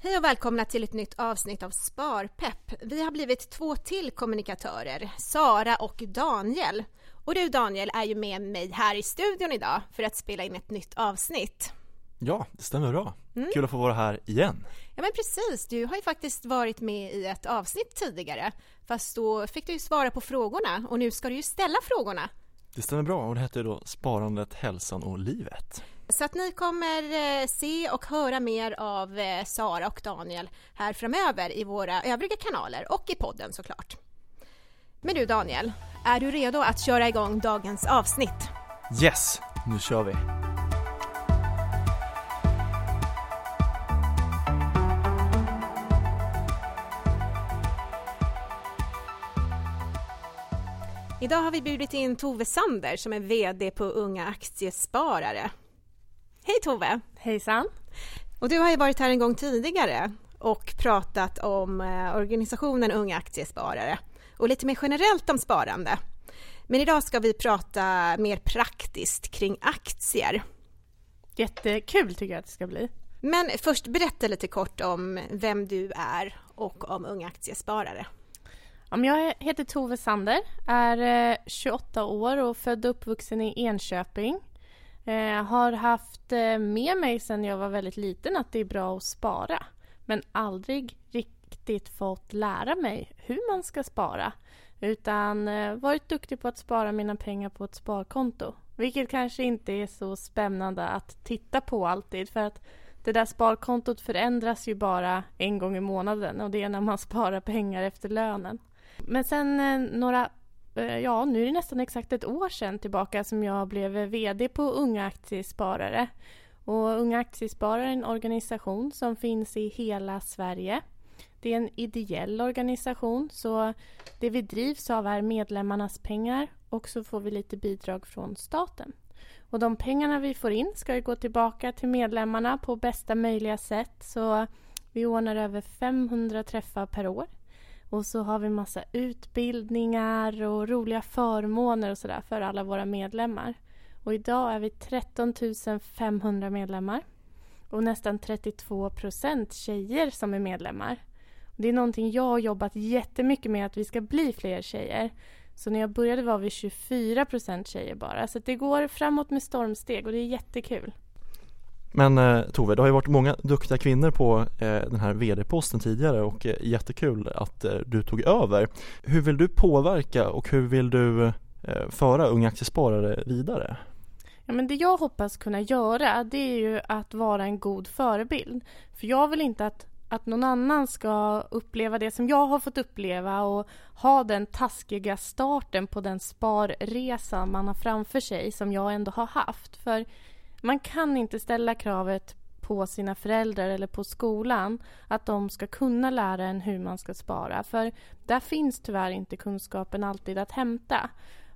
Hej och välkomna till ett nytt avsnitt av Sparpepp. Vi har blivit två till kommunikatörer, Sara och Daniel. Och du Daniel är ju med mig här i studion idag för att spela in ett nytt avsnitt. Ja, det stämmer bra. Mm. Kul att få vara här igen. Ja men precis, du har ju faktiskt varit med i ett avsnitt tidigare. Fast då fick du ju svara på frågorna och nu ska du ju ställa frågorna. Det stämmer bra och det heter då Sparandet, hälsan och livet. Så att ni kommer eh, se och höra mer av eh, Sara och Daniel här framöver i våra övriga kanaler och i podden såklart. Men du Daniel, är du redo att köra igång dagens avsnitt? Yes, nu kör vi! Idag har vi bjudit in Tove Sander som är VD på Unga Aktiesparare. Hej Tove! Hejsan! Och du har ju varit här en gång tidigare och pratat om eh, organisationen Unga Aktiesparare och lite mer generellt om sparande. Men idag ska vi prata mer praktiskt kring aktier. Jättekul tycker jag att det ska bli. Men först berätta lite kort om vem du är och om Unga Aktiesparare. Jag heter Tove Sander, är 28 eh, år och född och uppvuxen i Enköping. Eh, har haft eh, med mig sedan jag var väldigt liten att det är bra att spara. Men aldrig riktigt fått lära mig hur man ska spara. Utan eh, varit duktig på att spara mina pengar på ett sparkonto. Vilket kanske inte är så spännande att titta på alltid. För att det där sparkontot förändras ju bara en gång i månaden och det är när man sparar pengar efter lönen. Men sen eh, några Eh, ja, nu är det nästan exakt ett år sedan tillbaka som jag blev VD på Unga Aktiesparare. Och Unga Aktiesparare är en organisation som finns i hela Sverige. Det är en ideell organisation så det vi drivs av är medlemmarnas pengar och så får vi lite bidrag från staten. Och de pengarna vi får in ska gå tillbaka till medlemmarna på bästa möjliga sätt så vi ordnar över 500 träffar per år och så har vi massa utbildningar och roliga förmåner och sådär för alla våra medlemmar. Och idag är vi 13 500 medlemmar och nästan 32 procent tjejer som är medlemmar. Det är någonting jag har jobbat jättemycket med att vi ska bli fler tjejer. Så när jag började var vi 24 procent tjejer bara. Så det går framåt med stormsteg och det är jättekul. Men eh, Tove, det har ju varit många duktiga kvinnor på eh, den här VD-posten tidigare och eh, jättekul att eh, du tog över. Hur vill du påverka och hur vill du eh, föra Unga Aktiesparare vidare? Ja, men det jag hoppas kunna göra det är ju att vara en god förebild. För jag vill inte att, att någon annan ska uppleva det som jag har fått uppleva och ha den taskiga starten på den sparresa man har framför sig som jag ändå har haft. För man kan inte ställa kravet på sina föräldrar eller på skolan att de ska kunna lära en hur man ska spara. För där finns tyvärr inte kunskapen alltid att hämta.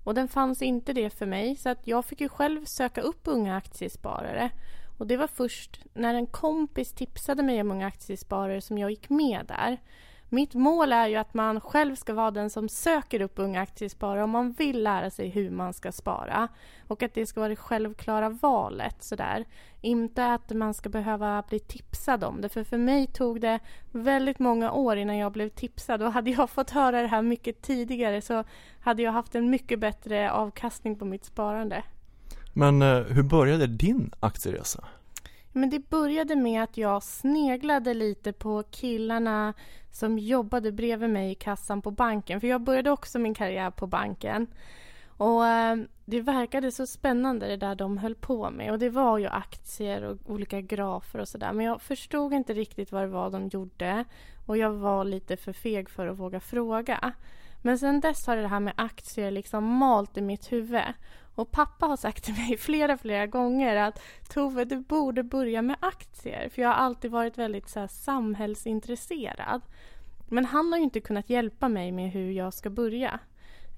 Och den fanns inte det för mig så att jag fick ju själv söka upp unga aktiesparare. Och det var först när en kompis tipsade mig om unga aktiesparare som jag gick med där. Mitt mål är ju att man själv ska vara den som söker upp unga aktiesparare om man vill lära sig hur man ska spara. Och att det ska vara det självklara valet. Sådär. Inte att man ska behöva bli tipsad om det. För för mig tog det väldigt många år innan jag blev tipsad. Och hade jag fått höra det här mycket tidigare så hade jag haft en mycket bättre avkastning på mitt sparande. Men eh, hur började din aktieresa? Men det började med att jag sneglade lite på killarna som jobbade bredvid mig i kassan på banken. För jag började också min karriär på banken. Och eh, Det verkade så spännande det där de höll på med. Och Det var ju aktier och olika grafer och sådär. Men jag förstod inte riktigt vad det var de gjorde. Och jag var lite för feg för att våga fråga. Men sen dess har det här med aktier liksom malt i mitt huvud. Och pappa har sagt till mig flera, flera gånger att Tove, du borde börja med aktier. För jag har alltid varit väldigt så här, samhällsintresserad. Men han har ju inte kunnat hjälpa mig med hur jag ska börja.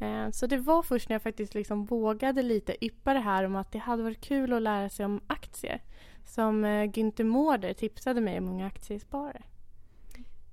Eh, så det var först när jag faktiskt liksom vågade lite yppa det här om att det hade varit kul att lära sig om aktier som eh, Günther Mårder tipsade mig om Unga Aktiesparare.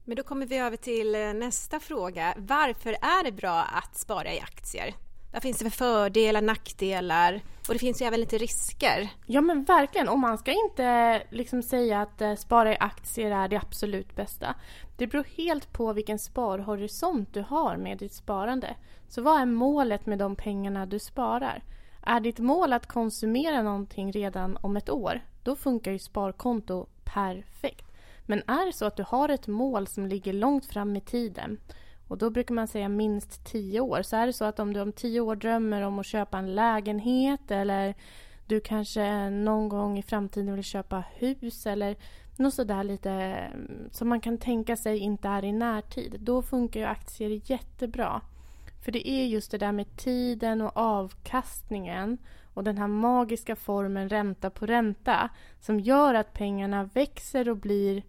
Men då kommer vi över till eh, nästa fråga. Varför är det bra att spara i aktier? Vad finns det för fördelar, nackdelar och det finns ju även lite risker. Ja men verkligen och man ska inte liksom säga att eh, spara i aktier är det absolut bästa. Det beror helt på vilken sparhorisont du har med ditt sparande. Så vad är målet med de pengarna du sparar? Är ditt mål att konsumera någonting redan om ett år, då funkar ju sparkonto perfekt. Men är det så att du har ett mål som ligger långt fram i tiden och då brukar man säga minst tio år. Så är det så att om du om tio år drömmer om att köpa en lägenhet eller du kanske någon gång i framtiden vill köpa hus eller något sådär lite mm, som man kan tänka sig inte är i närtid. Då funkar ju aktier jättebra. För det är just det där med tiden och avkastningen och den här magiska formen ränta på ränta som gör att pengarna växer och blir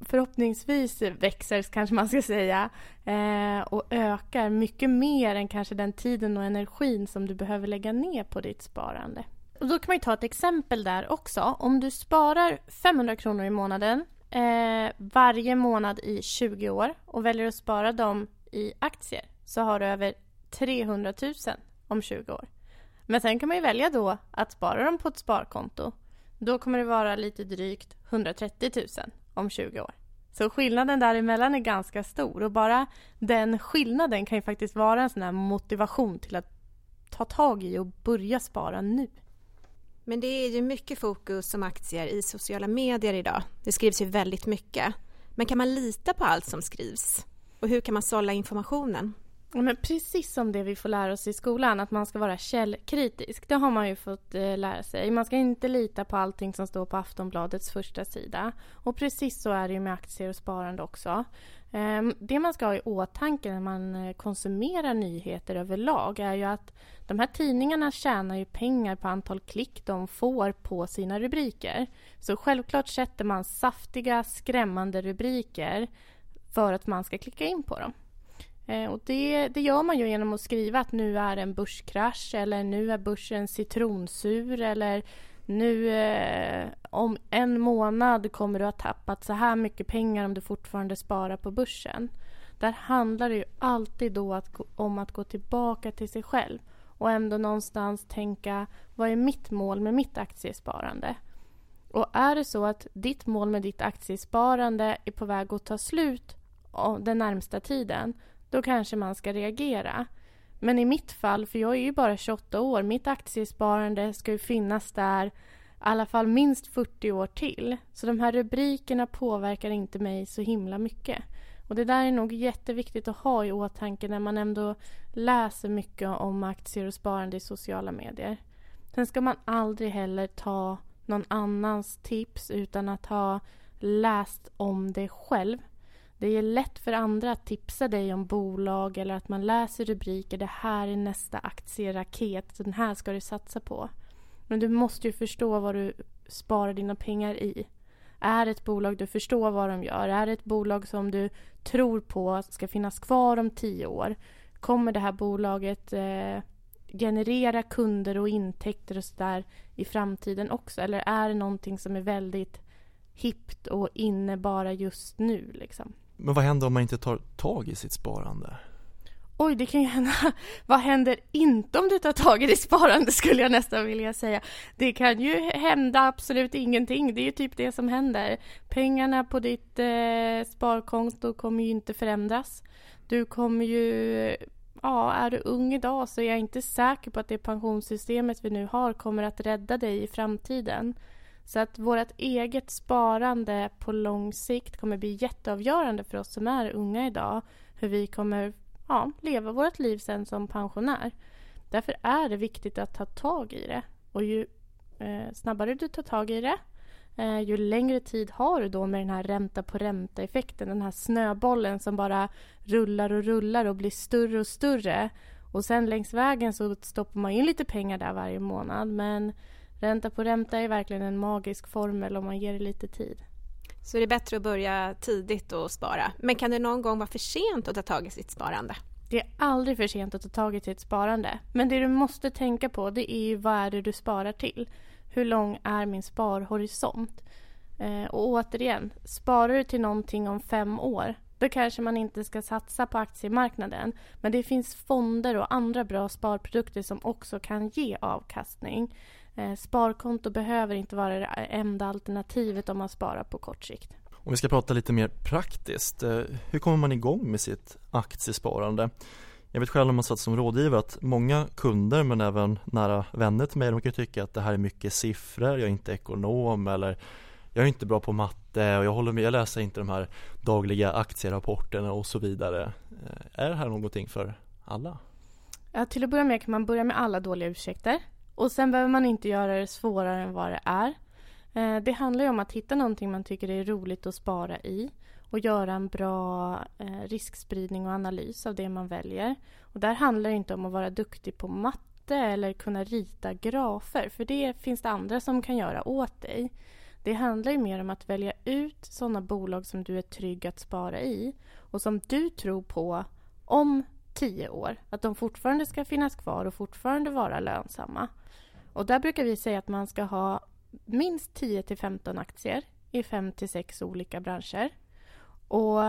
förhoppningsvis växer, kanske man ska säga, eh, och ökar mycket mer än kanske den tiden och energin som du behöver lägga ner på ditt sparande. Och då kan man ta ett exempel där också. Om du sparar 500 kronor i månaden eh, varje månad i 20 år och väljer att spara dem i aktier så har du över 300 000 om 20 år. Men sen kan man ju välja då att spara dem på ett sparkonto. Då kommer det vara lite drygt 130 000 om 20 år. Så skillnaden däremellan är ganska stor och bara den skillnaden kan ju faktiskt vara en sån här motivation till att ta tag i och börja spara nu. Men det är ju mycket fokus som aktier i sociala medier idag. Det skrivs ju väldigt mycket. Men kan man lita på allt som skrivs? Och hur kan man sålla informationen? Men precis som det vi får lära oss i skolan, att man ska vara källkritisk. Det har man ju fått eh, lära sig. Man ska inte lita på allting som står på Aftonbladets första sida. Och precis så är det ju med aktier och sparande också. Eh, det man ska ha i åtanke när man eh, konsumerar nyheter överlag är ju att de här tidningarna tjänar ju pengar på antal klick de får på sina rubriker. Så självklart sätter man saftiga, skrämmande rubriker för att man ska klicka in på dem. Eh, och det, det gör man ju genom att skriva att nu är en börskrasch eller nu är börsen citronsur eller nu eh, om en månad kommer du ha tappat så här mycket pengar om du fortfarande sparar på börsen. Där handlar det ju alltid då att, om att gå tillbaka till sig själv och ändå någonstans tänka vad är mitt mål med mitt aktiesparande? Och är det så att ditt mål med ditt aktiesparande är på väg att ta slut den närmsta tiden då kanske man ska reagera. Men i mitt fall, för jag är ju bara 28 år, mitt aktiesparande ska ju finnas där i alla fall minst 40 år till. Så de här rubrikerna påverkar inte mig så himla mycket. Och det där är nog jätteviktigt att ha i åtanke när man ändå läser mycket om aktier och sparande i sociala medier. Sen ska man aldrig heller ta någon annans tips utan att ha läst om det själv. Det är lätt för andra att tipsa dig om bolag eller att man läser rubriker. Det här är nästa aktieraket, så den här ska du satsa på. Men du måste ju förstå vad du sparar dina pengar i. Är det ett bolag du förstår vad de gör? Är det ett bolag som du tror på ska finnas kvar om tio år? Kommer det här bolaget eh, generera kunder och intäkter och sådär i framtiden också? Eller är det någonting som är väldigt hippt och inne bara just nu liksom? Men vad händer om man inte tar tag i sitt sparande? Oj, det kan ju hända. Vad händer inte om du tar tag i ditt sparande skulle jag nästan vilja säga. Det kan ju hända absolut ingenting. Det är ju typ det som händer. Pengarna på ditt eh, sparkonto kommer ju inte förändras. Du kommer ju... Ja, är du ung idag så är jag inte säker på att det pensionssystemet vi nu har kommer att rädda dig i framtiden. Så att vårt eget sparande på lång sikt kommer bli jätteavgörande för oss som är unga idag. Hur vi kommer ja, leva vårt liv sen som pensionär. Därför är det viktigt att ta tag i det. Och ju eh, snabbare du tar tag i det, eh, ju längre tid har du då med den här ränta på ränta-effekten. Den här snöbollen som bara rullar och rullar och blir större och större. Och sen längs vägen så stoppar man in lite pengar där varje månad. Men Ränta på ränta är verkligen en magisk formel om man ger det lite tid. Så det är bättre att börja tidigt och spara. Men kan det någon gång vara för sent att ta tag i sitt sparande? Det är aldrig för sent att ta tag i sitt sparande. Men det du måste tänka på det är ju vad är det du sparar till? Hur lång är min sparhorisont? Eh, och återigen, sparar du till någonting om fem år då kanske man inte ska satsa på aktiemarknaden. Men det finns fonder och andra bra sparprodukter som också kan ge avkastning. Eh, sparkonto behöver inte vara det enda alternativet om man sparar på kort sikt. Om vi ska prata lite mer praktiskt, eh, hur kommer man igång med sitt aktiesparande? Jag vet själv när man satt som rådgivare att många kunder men även nära vänner till mig de kan tycka att det här är mycket siffror, jag är inte ekonom eller jag är inte bra på matte och jag håller med, jag läser inte de här dagliga aktierapporterna och så vidare. Eh, är det här någonting för alla? Ja, till att börja med kan man börja med alla dåliga ursäkter och sen behöver man inte göra det svårare än vad det är. Eh, det handlar ju om att hitta någonting man tycker är roligt att spara i och göra en bra eh, riskspridning och analys av det man väljer. Och där handlar det inte om att vara duktig på matte eller kunna rita grafer, för det finns det andra som kan göra åt dig. Det handlar ju mer om att välja ut sådana bolag som du är trygg att spara i och som du tror på om tio år, att de fortfarande ska finnas kvar och fortfarande vara lönsamma. Och där brukar vi säga att man ska ha minst 10 till 15 aktier i 5 till 6 olika branscher. Och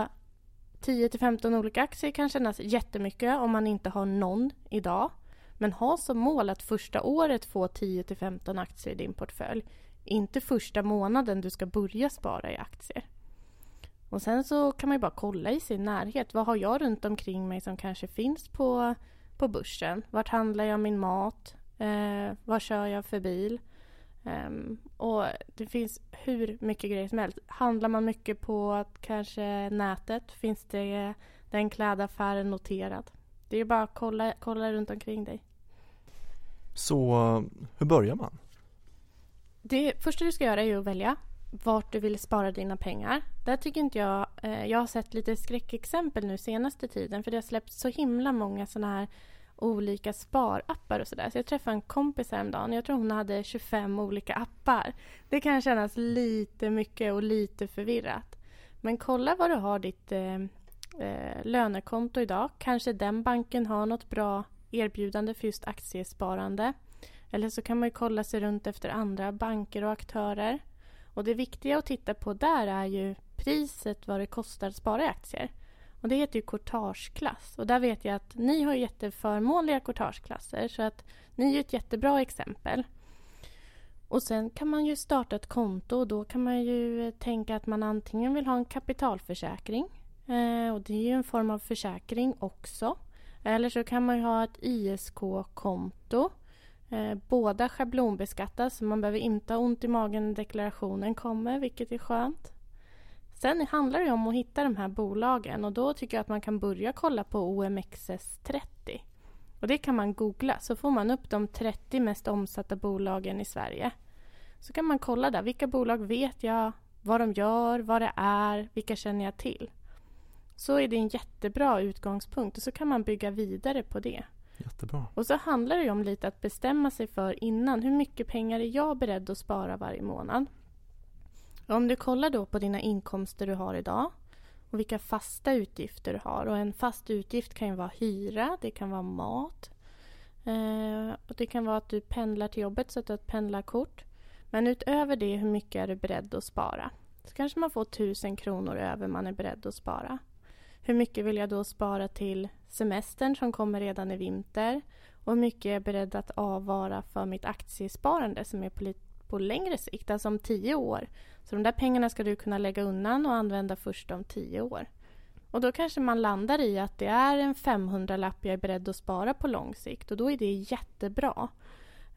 10 till 15 olika aktier kan kännas jättemycket om man inte har någon idag. Men ha som mål att första året få 10 till 15 aktier i din portfölj. Inte första månaden du ska börja spara i aktier. Och sen så kan man ju bara kolla i sin närhet. Vad har jag runt omkring mig som kanske finns på, på börsen? Vart handlar jag min mat? Eh, vad kör jag för bil? Um, och det finns hur mycket grejer som helst. Handlar man mycket på kanske nätet finns det den klädaffären noterad. Det är bara att kolla, kolla runt omkring dig. Så hur börjar man? Det första du ska göra är att välja vart du vill spara dina pengar. Där tycker inte jag... Eh, jag har sett lite skräckexempel nu senaste tiden för det har släppts så himla många såna här olika sparappar och sådär. Så jag träffade en kompis häromdagen. Jag tror hon hade 25 olika appar. Det kan kännas lite mycket och lite förvirrat. Men kolla var du har ditt eh, eh, lönekonto idag. Kanske den banken har något bra erbjudande för just aktiesparande. Eller så kan man kolla sig runt efter andra banker och aktörer. Och det viktiga att titta på där är ju priset vad det kostar att spara i aktier. Och det heter ju courtageklass. Och där vet jag att ni har jätteförmånliga courtageklasser så att ni är ett jättebra exempel. Och sen kan man ju starta ett konto och då kan man ju eh, tänka att man antingen vill ha en kapitalförsäkring eh, och det är ju en form av försäkring också. Eller så kan man ju ha ett ISK-konto. Eh, båda schablonbeskattas så man behöver inte ha ont i magen när deklarationen kommer vilket är skönt. Sen handlar det om att hitta de här bolagen och då tycker jag att man kan börja kolla på OMXS30. Och det kan man googla så får man upp de 30 mest omsatta bolagen i Sverige. Så kan man kolla där, vilka bolag vet jag, vad de gör, vad det är, vilka känner jag till. Så är det en jättebra utgångspunkt och så kan man bygga vidare på det. Jättebra. Och så handlar det om lite att bestämma sig för innan, hur mycket pengar är jag beredd att spara varje månad? Om du kollar då på dina inkomster du har idag och vilka fasta utgifter du har. Och en fast utgift kan ju vara hyra, det kan vara mat. Eh, och det kan vara att du pendlar till jobbet så att du har ett pendlarkort. Men utöver det, hur mycket är du beredd att spara? Så kanske man får tusen kronor över man är beredd att spara. Hur mycket vill jag då spara till semestern som kommer redan i vinter? Och hur mycket är jag beredd att avvara för mitt aktiesparande som är på lite på längre sikt, alltså om tio år. Så de där pengarna ska du kunna lägga undan och använda först om tio år. Och då kanske man landar i att det är en 500-lapp jag är beredd att spara på lång sikt och då är det jättebra.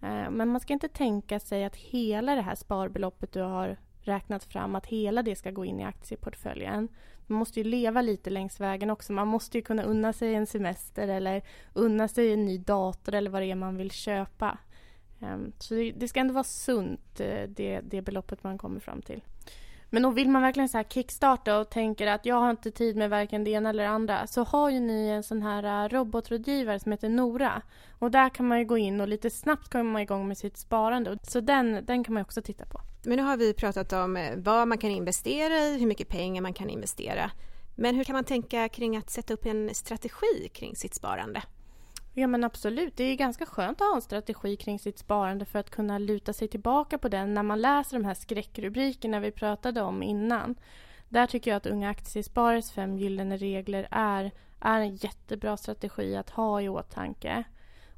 Eh, men man ska inte tänka sig att hela det här sparbeloppet du har räknat fram, att hela det ska gå in i aktieportföljen. Man måste ju leva lite längs vägen också. Man måste ju kunna unna sig en semester eller unna sig en ny dator eller vad det är man vill köpa. Ehm, så det, ska ändå vara sunt, eh, det, det beloppet man kommer fram till. Men då vill man verkligen så här kickstarta och tänker att jag har inte tid med varken det ena eller det andra så har ju ni en sån här eh, robotrådgivare som heter Nora. Och där kan man ju gå in och lite snabbt komma man igång med sitt sparande. Så den, den kan man också titta på. Men nu har vi pratat om eh, vad man kan investera i, hur mycket pengar man kan investera. Men hur kan man tänka kring att sätta upp en strategi kring sitt sparande? Ja men absolut, det är ganska skönt att ha en strategi kring sitt sparande för att kunna luta sig tillbaka på den när man läser de här skräckrubrikerna vi pratade om innan. Där tycker jag att Unga Aktiesparares fem gyllene regler är, är en jättebra strategi att ha i åtanke.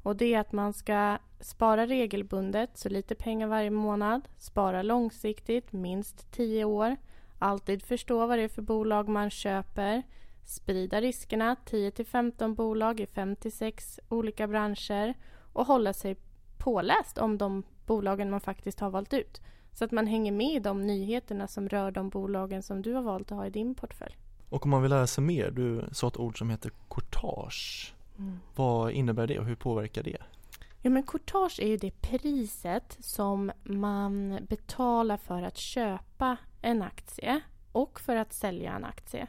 Och det är att man ska spara regelbundet, så lite pengar varje månad, spara långsiktigt, minst 10 år, alltid förstå vad det är för bolag man köper, sprida riskerna 10 15 bolag i 5 olika branscher och hålla sig påläst om de bolagen man faktiskt har valt ut. Så att man hänger med i de nyheterna som rör de bolagen som du har valt att ha i din portfölj. Och om man vill lära sig mer, du sa ett ord som heter courtage. Mm. Vad innebär det och hur påverkar det? Ja, men courtage är ju det priset som man betalar för att köpa en aktie och för att sälja en aktie.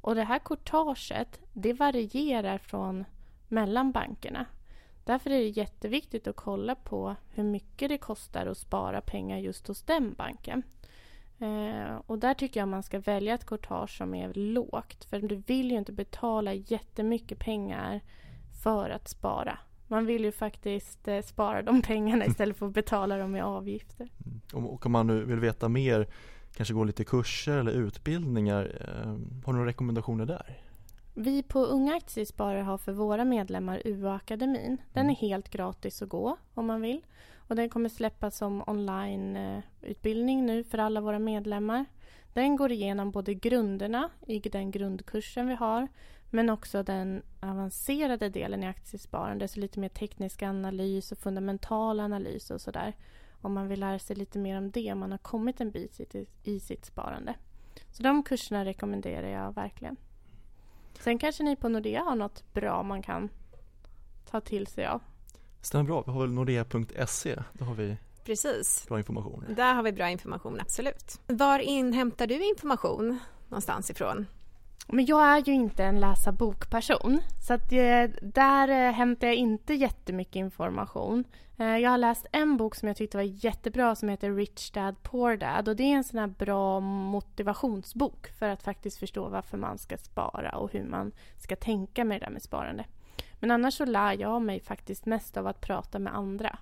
Och det här courtaget, det varierar från mellan bankerna. Därför är det jätteviktigt att kolla på hur mycket det kostar att spara pengar just hos den banken. Eh, och där tycker jag man ska välja ett courtage som är lågt. För du vill ju inte betala jättemycket pengar för att spara. Man vill ju faktiskt eh, spara de pengarna istället för att betala dem i avgifter. Mm. Och om man nu vill veta mer, kanske gå lite kurser eller utbildningar, eh, har du några rekommendationer där? Vi på Unga Aktiesparare har för våra medlemmar UA-akademin. Den mm. är helt gratis att gå om man vill. Och den kommer släppas som onlineutbildning nu för alla våra medlemmar. Den går igenom både grunderna i den grundkursen vi har men också den avancerade delen i aktiesparande, så lite mer teknisk analys och fundamental analys och sådär. Om man vill lära sig lite mer om det, om man har kommit en bit i, sitt sparande. Så de kurserna rekommenderar jag verkligen. Sen kanske ni på Nordea har något bra man kan ta till sig av. Stämmer bra. Vi har väl nordea.se. Där har vi Precis. bra information. Där har vi bra information, absolut. Var inhämtar du information någonstans ifrån? Men jag är ju inte en läsa bokperson så att det, där eh, hämtar jag inte jättemycket information. Eh, jag har läst en bok som jag tyckte var jättebra som heter Rich Dad Poor Dad och det är en sån här bra motivationsbok för att faktiskt förstå varför man ska spara och hur man ska tänka med det där med sparande. Men annars så lär jag mig faktiskt mest av att prata med andra.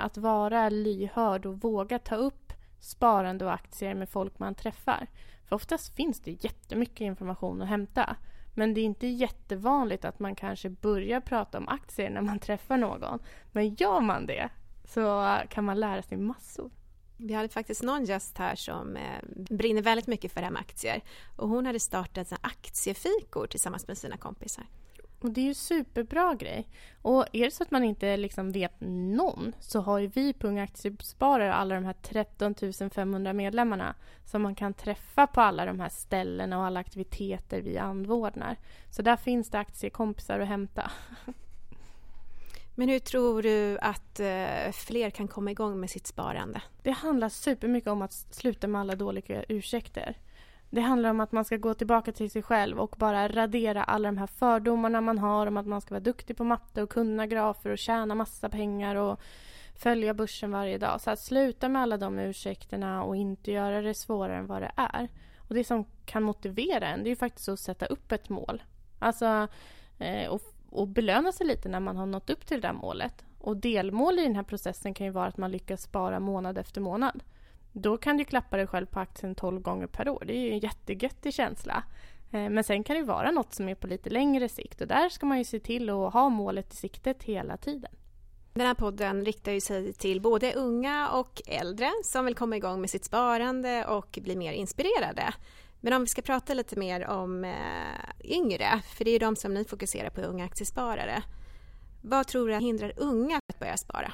Att vara lyhörd och våga ta upp sparande och aktier med folk man träffar. För oftast finns det jättemycket information att hämta. Men det är inte jättevanligt att man kanske börjar prata om aktier när man träffar någon. Men gör man det så kan man lära sig massor. Vi hade faktiskt någon gäst här som eh, brinner väldigt mycket för det här med aktier. Och hon hade startat aktiefikor tillsammans med sina kompisar. Och det är ju superbra grej. Och är det så att man inte liksom vet någon så har ju vi på Unga Aktiesparare alla de här 13 500 medlemmarna som man kan träffa på alla de här ställena och alla aktiviteter vi anordnar. Så där finns det aktiekompisar att hämta. Men hur tror du att eh, fler kan komma igång med sitt sparande? Det handlar supermycket om att sluta med alla dåliga ursäkter. Det handlar om att man ska gå tillbaka till sig själv och bara radera alla de här fördomarna man har om att man ska vara duktig på matte och kunna grafer och tjäna massa pengar och följa börsen varje dag. Så att sluta med alla de ursäkterna och inte göra det svårare än vad det är. Och det som kan motivera en, det är ju faktiskt att sätta upp ett mål. Alltså, eh, och, och belöna sig lite när man har nått upp till det där målet. Och delmål i den här processen kan ju vara att man lyckas spara månad efter månad. Då kan du klappa dig själv på axeln 12 gånger per år. Det är ju en jättegöttig känsla. Eh, men sen kan det vara något som är på lite längre sikt och där ska man ju se till att ha målet i siktet hela tiden. Den här podden riktar ju sig till både unga och äldre som vill komma igång med sitt sparande och bli mer inspirerade. Men om vi ska prata lite mer om eh, yngre, för det är ju de som ni fokuserar på, unga aktiesparare. Vad tror du hindrar unga att börja spara?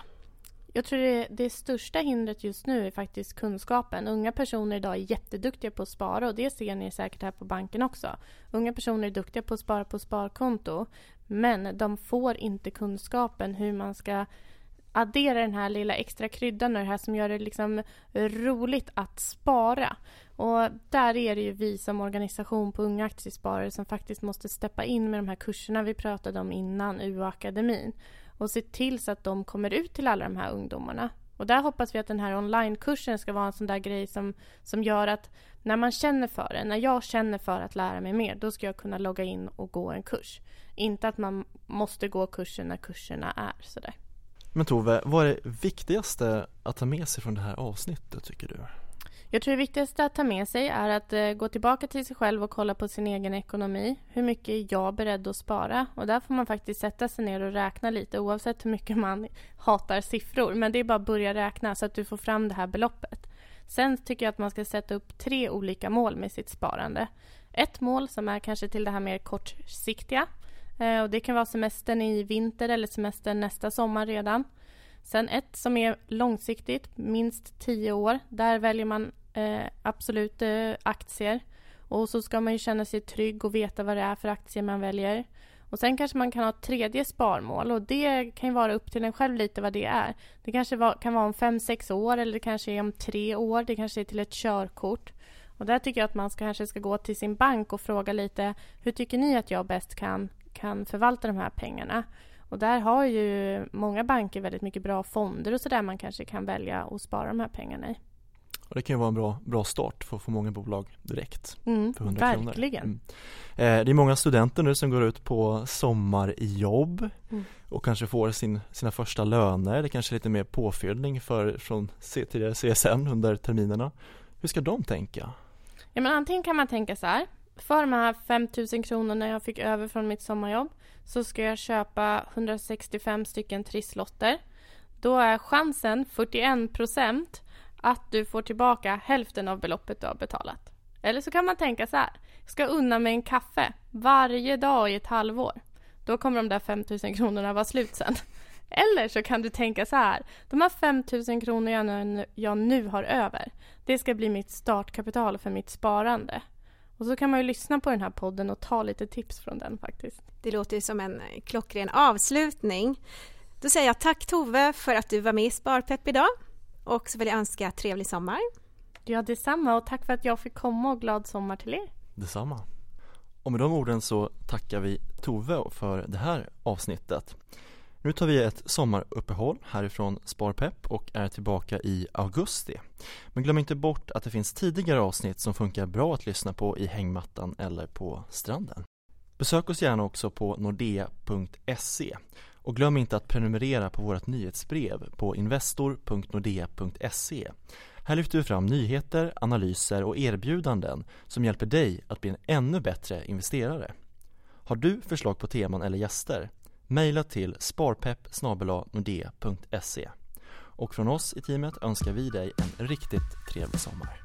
Jag tror det, det största hindret just nu är faktiskt kunskapen. Unga personer idag är jätteduktiga på att spara och det ser ni säkert här på banken också. Unga personer är duktiga på att spara på sparkonto men de får inte kunskapen hur man ska addera den här lilla extra kryddan och det här som gör det liksom roligt att spara. Och där är det ju vi som organisation på Unga Aktiesparare som faktiskt måste steppa in med de här kurserna vi pratade om innan, UA-akademin och se till så att de kommer ut till alla de här ungdomarna. Och där hoppas vi att den här onlinekursen ska vara en sån där grej som, som gör att när man känner för det, när jag känner för att lära mig mer, då ska jag kunna logga in och gå en kurs. Inte att man måste gå kursen när kurserna är sådär. Men Tove, vad är det viktigaste att ta med sig från det här avsnittet tycker du? Jag tror det viktigaste att ta med sig är att eh, gå tillbaka till sig själv och kolla på sin egen ekonomi. Hur mycket är jag beredd att spara? Och där får man faktiskt sätta sig ner och räkna lite oavsett hur mycket man hatar siffror. Men det är bara att börja räkna så att du får fram det här beloppet. Sen tycker jag att man ska sätta upp tre olika mål med sitt sparande. Ett mål som är kanske till det här mer kortsiktiga. Eh, och det kan vara semestern i vinter eller semestern nästa sommar redan. Sen ett som är långsiktigt, minst tio år. Där väljer man eh, absolut eh, aktier. Och så ska man ju känna sig trygg och veta vad det är för aktier man väljer. Och Sen kanske man kan ha ett tredje sparmål och det kan ju vara upp till en själv lite vad det är. Det kanske var, kan vara om fem, sex år eller det kanske är om tre år. Det kanske är till ett körkort. Och där tycker jag att man ska, kanske ska gå till sin bank och fråga lite hur tycker ni att jag bäst kan, kan förvalta de här pengarna? Och där har ju många banker väldigt mycket bra fonder och sådär man kanske kan välja att spara de här pengarna i. Och det kan ju vara en bra, bra start för, för många bolag direkt. Mm, för 100 verkligen. Mm. Eh, det är många studenter nu som går ut på sommarjobb mm. och kanske får sin, sina första löner. Det kanske är lite mer påfyllning för, från tidigare CSN under terminerna. Hur ska de tänka? Ja, men antingen kan man tänka så här. För de här 5 000 kronorna jag fick över från mitt sommarjobb så ska jag köpa 165 stycken trisslotter. Då är chansen 41 procent att du får tillbaka hälften av beloppet du har betalat. Eller så kan man tänka så här. Jag ska unna mig en kaffe varje dag i ett halvår. Då kommer de där 5 000 kronorna vara slut sen. Eller så kan du tänka så här. De här 5 000 kronorna jag nu har över, det ska bli mitt startkapital för mitt sparande. Och så kan man ju lyssna på den här podden och ta lite tips från den faktiskt. Det låter ju som en eh, klockren avslutning. Då säger jag tack Tove för att du var med i Sparpepp idag. Och så vill jag önska trevlig sommar. Ja, detsamma och tack för att jag fick komma och glad sommar till er. Detsamma. Och med de orden så tackar vi Tove för det här avsnittet. Nu tar vi ett sommaruppehåll härifrån Sparpepp och är tillbaka i augusti. Men glöm inte bort att det finns tidigare avsnitt som funkar bra att lyssna på i hängmattan eller på stranden. Besök oss gärna också på nordea.se och glöm inte att prenumerera på vårt nyhetsbrev på investor.nordea.se. Här lyfter vi fram nyheter, analyser och erbjudanden som hjälper dig att bli en ännu bättre investerare. Har du förslag på teman eller gäster? Maila till sparpepp Och från oss i teamet önskar vi dig en riktigt trevlig sommar.